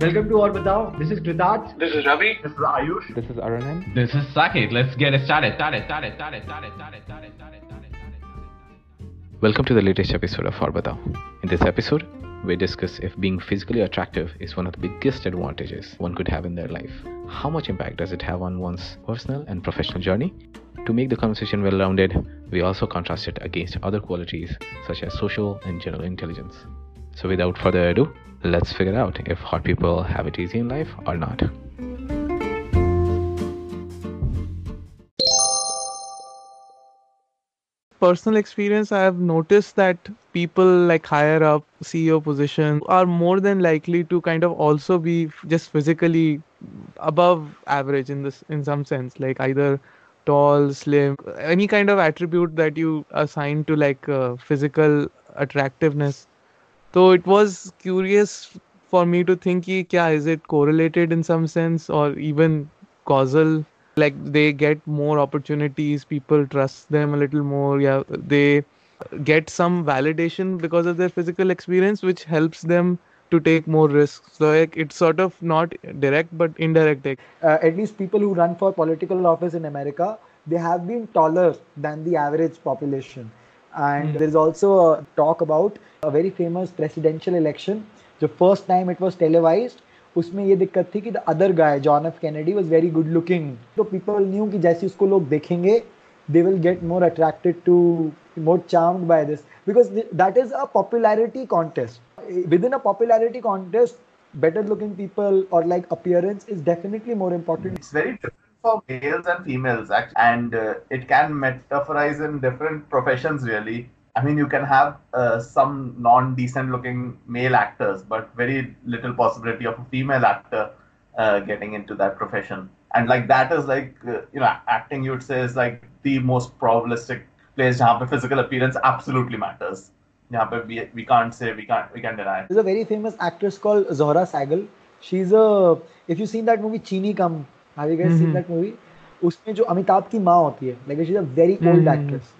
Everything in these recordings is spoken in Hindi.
Welcome to Or Batao. This is Kritarth. This is Ravi. This is Ayush. This is Aranan. This is Saket. Let's get it started. started, started, started, started, started, started, started, Welcome to the latest episode of Or Batao. In this episode, we discuss if being physically attractive is one of the biggest advantages one could have in their life. How much impact does it have on one's personal and professional journey? To make the conversation well rounded, we also contrast it against other qualities such as social and general intelligence. So, without further ado, let's figure out if hot people have it easy in life or not. personal experience i have noticed that people like higher up ceo position are more than likely to kind of also be just physically above average in this in some sense like either tall slim any kind of attribute that you assign to like uh, physical attractiveness so it was curious for me to think kya is it correlated in some sense or even causal? Like they get more opportunities people trust them a little more yeah they get some validation because of their physical experience which helps them to take more risks. So like it's sort of not direct but indirect. Uh, at least people who run for political office in america they have been taller than the average population and mm. there's also a talk about a very famous presidential election the first time it was televised उसमें ये दिक्कत थी कि the other guy John F Kennedy was very good looking तो पीपल न्यू कि जैसे उसको लोग देखेंगे they will get more attracted to more charmed by this because that is a popularity contest with in a popularity contest better looking people or like appearance is definitely more important it's very different for males and females actually. and uh, it can metaphorize in different professions really I mean, you can have uh, some non-decent looking male actors, but very little possibility of a female actor uh, getting into that profession. And like that is like uh, you know, acting you would say is like the most probabilistic place where physical appearance absolutely matters. Where we, we can't say we can't we can deny. There's a very famous actress called Zohra Sagal. She's a if you've seen that movie Chini Kam, have you guys mm-hmm. seen that movie? उसमें जो अमिताभ की माँ होती है like she's a very old mm-hmm. actress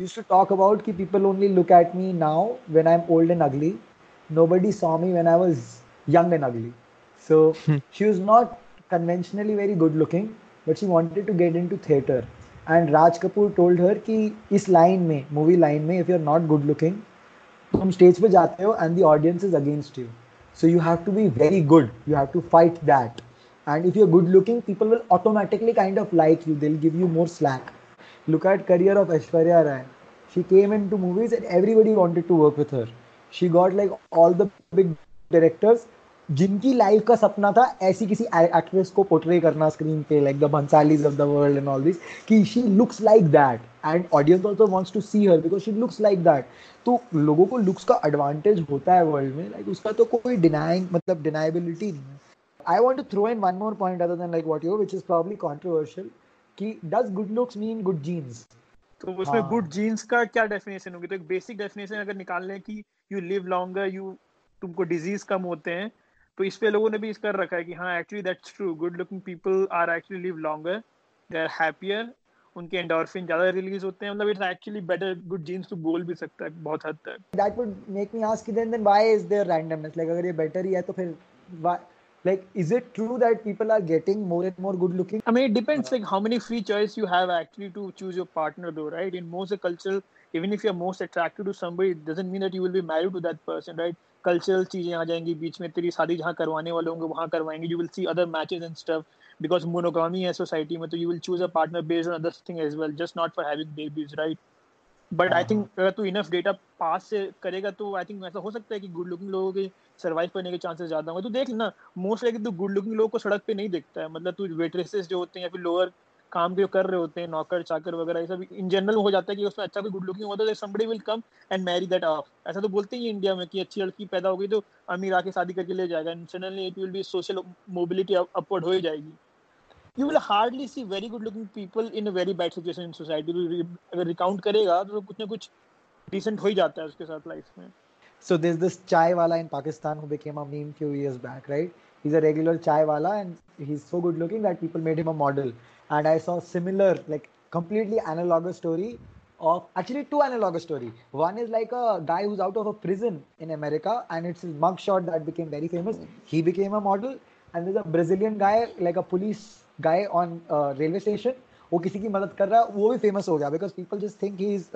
used to talk about कि people only look at me now when I'm old and ugly. Nobody saw me when I was young and ugly. So she was not conventionally very good looking, but she wanted to get into theatre. And Raj Kapoor told her कि इस line में movie line में if you're not good looking तुम stage पे जाते हो and the audience is against you. So you have to be very good. You have to fight that. And if you're good looking, people will automatically kind of like you. They'll give you more slack. Look at career of Aishwarya Rai. She came into movies and everybody wanted to work with her. She got like all the big directors जिनकी लाइफ का सपना था ऐसी किसी एक्ट्रेस को पोर्ट्रे करना स्क्रीन पे like the Bansalis of the world and all this कि she looks like that and audience also wants to see her because she looks like that तो लोगों को लुक्स का एडवांटेज होता है वर्ल्ड में लाइक उसका तो कोई डिनाइंग मतलब डिनाइबिलिटी नहीं है I want to throw in one more point other than like what you which is probably controversial कि does good looks mean good genes तो उसमें गुड हाँ। जीन्स का क्या डेफिनेशन होगी? तो एक बेसिक डेफिनेशन अगर निकाल लें कि यू लिव लॉन्गर यू तुमको डिज़ीज़ कम होते हैं तो इस पे लोगों ने भी इस कर रखा है कि हाँ actually that's true good looking people are actually live longer they are happier उनके एंडोर्फिन ज़्यादा रिलीज़ होते हैं मतलब it's actually better good genes to बोल भी सकता है बहुत हद तक। That would make me ask then then why is there randomness like अगर ये बेटर ही है तो फिर like is it true that people are getting more and more good looking i mean it depends like how many free choice you have actually to choose your partner though right in most cultural even if you're most attracted to somebody it doesn't mean that you will be married to that person right cultural चीजें आ जाएंगी बीच में तेरी शादी जहाँ करवाने वाले होंगे वहाँ करवाएंगे you will see other matches and stuff because monogamy है सोसाइटी में तो you will choose a partner based on other thing as well just not for having babies right but I think अगर तू इनफ डेटा पास से करेगा तो आई थिंक ऐसा हो सकता है कि गुड लुकिंग लोगों के सर्वाइव करने के चांसेस ज़्यादा होंगे। तो देख ना मोस्ट लाइक तू गुड लुकिंग लोगों को सड़क पे नहीं देखता है। मतलब तू वेटरेसेस जो होते हैं या फिर लोअर काम जो कर रहे होते हैं नौकर चाकर वगैरह ये सब इन जनरल हो जाता है कि उसमें अच्छा कोई गुड लुकिंग होता है somebody will come and marry that of ऐसा तो बोलते ही इंडिया में कि अच्छी लड़की पैदा हो गई तो अमीर आके शादी करके ले जाएगा। And suddenly it will be social mobility upward हो ही जाएगी। you will hardly see very good looking people in a very bad situation in society अगर रिकाउंट करेगा तो कुछ ना कुछ डिसेंट हो ही जाता है उसके साथ लाइफ में so there's this chai wala in pakistan who became a meme few years back right he's a regular chai wala and he's so good looking that people made him a model and i saw similar like completely analogous story of actually two analogous story. One is like a guy who's out of a prison in America, and it's his mugshot that became very famous. He became a model, and there's a Brazilian guy like a police guy on uh, railway station. वो किसी की मदद कर रहा है वो भी फ़ेमस हो गया because people just think he is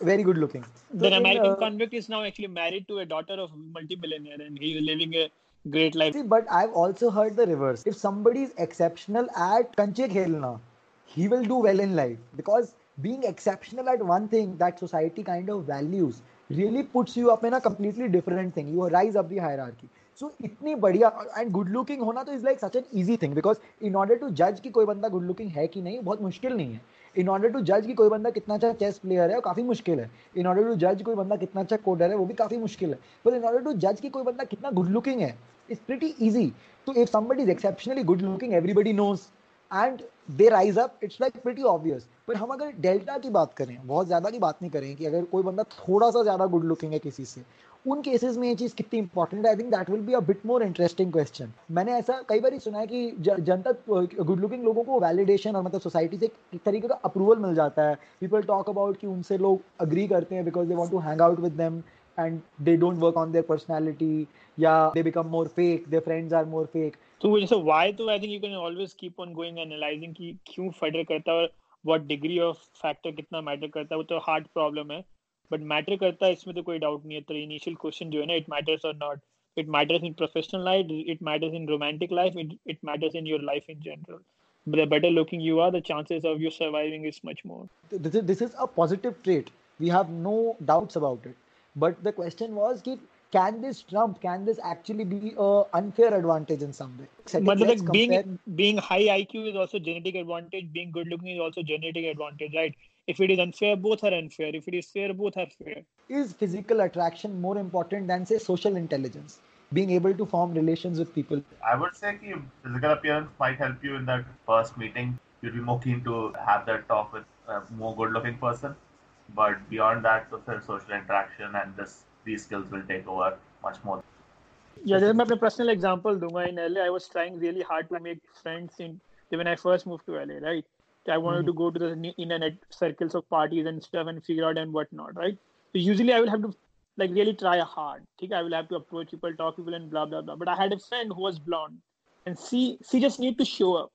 very good looking. So The American uh, convict is now actually married to a daughter of multi-billionaire, and he is living a great life. See, but I've also heard the reverse. If somebody is exceptional at kanche khelna, he will do well in life because being exceptional at one thing that society kind of values really puts you up in a completely different thing. You rise up the hierarchy. So, इतनी बढ़िया एंड गुड लुकिंग होना तो is like such an easy thing because in order to जज कि कोई बंदा गुड लुकिंग है कि नहीं, बहुत मुश्किल नहीं है। इन ऑर्डर टू जज कि कोई बंदा कितना अच्छा चेस प्लेयर है, वो काफ़ी मुश्किल है। इन ऑर्डर टू जज कोई बंदा कितना अच्छा कोडर है, वो भी काफ़ी मुश्किल है। बट इन ऑर्डर टू जज कि कोई बंदा कितना गुड लुकिंग है इट्स प्रिटी इजी तो if somebody is exceptionally good looking everybody knows and they rise up it's like pretty obvious पर हम अगर डेल्टा की बात करें, बहुत ज़्यादा की बात नहीं करें कि अगर कोई बंदा थोड़ा सा ज़्यादा गुड लुकिंग है किसी से, उन केसेस में ये चीज़ कितनी इंपॉर्टेंट है? I think that will be a bit more interesting question मैंने ऐसा कई बार सुना है कि जनता गुड लुकिंग लोगों को वैलिडेशन और मतलब सोसाइटी से एक तरीके का अप्रूवल मिल जाता है। पीपल टॉक अबाउट कि उनसे लोग अग्री करते हैं because they want to hang out with them and they don't work on their personality या they become more fake their friends are more fake तो वो जैसे why तो I think you can always keep on going analyzing कि क्यों फैक्टर करता है और what degree of factor कितना मैटर करता है वो तो हार्ड प्रॉब्लम है बट मैटर करता है इसमें तो कोई डाउट नहीं है तेरा इनिशियल क्वेश्चन जो है ना इट मैटर्स और not it matters in professional life it matters in romantic life it matters in your life in general the better looking you are the chances of you surviving is much more this is, this is a positive trait we have no doubts about it but the question was can this trump can this actually be a unfair advantage in some way? But like being being high iq is also genetic advantage being good looking is also genetic advantage right? If it is unfair both are unfair. If it is fair both are fair. Is physical attraction more important than say social intelligence? Being able to form relations with people. I would say ki physical appearance might help you in that first meeting. You'd be more keen to have that talk with a more good looking person. But beyond that social interaction and this these skills will take over much more. Yeah, this is my personal example. In LA, I was trying really hard to make friends in when I first moved to LA, right? I wanted mm-hmm. to go to the internet circles of parties and stuff and figure out and whatnot, right? So usually I will have to like really try hard. Okay? I will have to approach people, talk people, and blah blah blah. But I had a friend who was blonde, and she she just need to show up.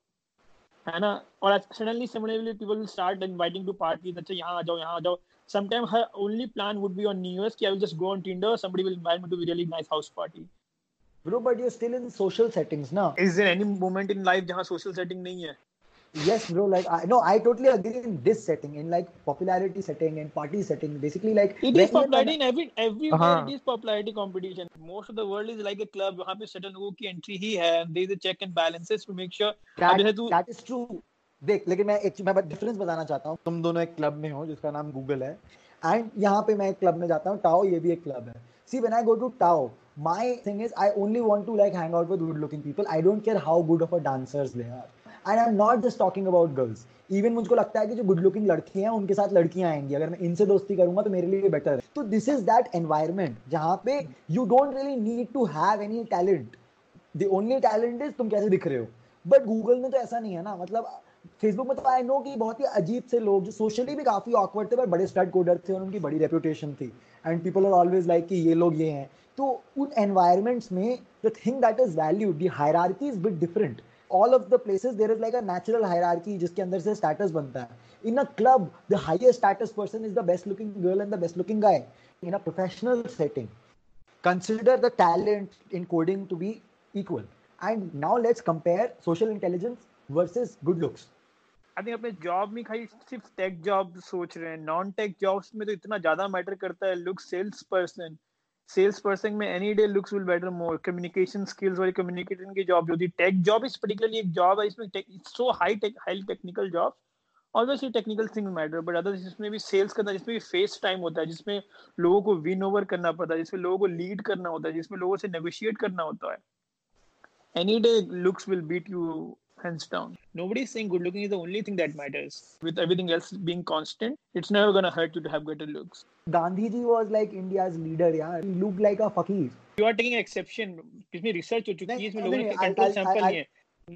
है ना? और suddenly similarly people will start inviting to parties अच्छा यहाँ आ जाओ यहाँ आ जाओ। Some time her only plan would be on New Year's कि I will just go on Tinder somebody will invite me to really nice house party bro but you are still in social settings ना is there any moment in life जहाँ सोशल सेटिंग नहीं है? Yes bro like I, no i totally agree in this setting in like popularity setting and party setting basically like It is popularity in every everywhere. हाँ. It is popularity competition. Most of the world is like a club. वहाँ पे certain लोगों की entry ही है. There is a check and balances to make sure. that, तू that is true देख लेकिन मैं एक मैं डिफरेंस बताना चाहता हूँ तुम दोनों एक क्लब में हो जिसका नाम गूगल है एंड यहाँ पे मैं एक क्लब में जाता हूँ टाओ ये भी एक क्लब है see when I go to Tao my thing is I only want to like hang out with good looking people I don't care how good of a dancers they are and I am not just talking about girls even मुझको लगता है कि जो गुड लुकिंग लड़की हैं, उनके साथ लड़कियाँ आएँगी। अगर मैं इनसे दोस्ती करूँगा तो मेरे लिए बेटर है। तो दिस इज़ दैट एनवायरमेंट जहाँ पे you don't really need to have any talent the only talent is तुम कैसे दिख रहे हो। बट गूगल में तो ऐसा नहीं है ना। मतलब फेसबुक में तो आई नो कि बहुत ही अजीब से लोग, जो सोशली भी काफ़ी ऑकवर्ड थे पर बड़े स्टड कोडर थे, और उनकी बड़ी रेपुटेशन थी। And people are always like कि ये लोग ये हैं। तो उन एनवायरमेंट्स में the thing that is valued the hierarchy is bit different all of the places there is like a natural hierarchy जिसके अंदर से status बनता है in a club the highest status person is the best looking girl and the best looking guy in a professional setting consider the talent in coding to be equal and now let's compare social intelligence versus good looks I think अपने जॉब में खाली सिर्फ़ टेक जॉब सोच रहे हैं नॉन टेक जॉब्स में तो इतना ज़्यादा मैटर करता है look sales person sales person में any day looks will better more communication skills वाली कम्युनिकेशन की जॉब जो है टेक जॉब इज़ पर्टिकुलरली एक जॉब है, इसमें so high tech highly technical job obviously technical thing matter but other जिसमें भी सेल्स करना, जिसमें भी फेस टाइम होता है, जिसमें लोगों को विन ओवर करना पड़ता है, जिसमें लोगों को लीड करना होता है, जिसमें लोगों से नेगोशिएट करना होता है any day looks will beat you hands down. Nobody is saying good looking is the only thing that matters. With everything else being constant, it's never gonna hurt you to have better looks. gandhi ji was like india's leader yeah he looked like a fakir You are taking exception. इसमें research हो चुकी है नहीं, इसमें नहीं, लोगों ने नहीं, कंट्रोल I'll- सैंपल I'll- लिए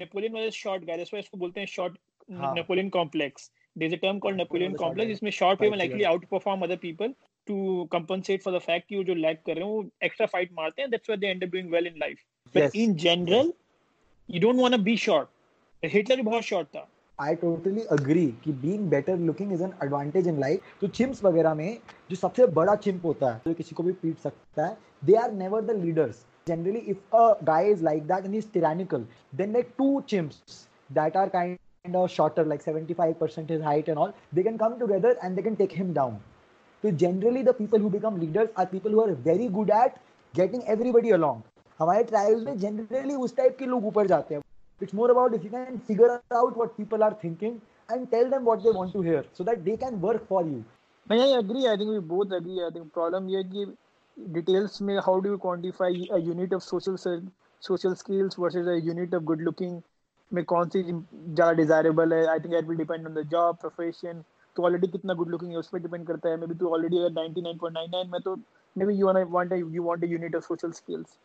Napoleon was short guy that's why इसको बोलते हैं शॉर्ट हाँ। Napoleon complex there's a term called Napoleon the short complex guy. जिसमें short people Fight likely together. outperform other people to compensate for the fact कि वो जो lag कर रहे हैं वो extra fight मारते हैं that's why they end up doing well in life but Yes. in general you don't want to be short Hitler भी बहुत short था I totally agree कि being better looking is an advantage in life. तो chimps वगैरह में जो सबसे बड़ा chimp होता है जो किसी को भी पीट सकता है they are never the leaders. Generally, if a guy is like that and he's tyrannical, then like two chimps that are kind of shorter, like 75% his height and all, they can come together and they can take him down. So generally, the people who become leaders are people who are very good at getting everybody along. हमारे ट्रायल्स में जनरली उस टाइप के लोग ऊपर जाते हैं It's more about if you can figure out what people are thinking and tell them what they want to hear so that they can work for you. नहीं I agree I think we both agree I think problem ये है कि details में how do you quantify a unit of social ser- social skills versus a unit of good looking में कौन सी ज़्यादा desirable है I think that will depend on the job profession तो already कितना good looking है उस पर depend करता है maybe तू already अगर 99.99 में तो maybe you wanna want a you want a unit of social skills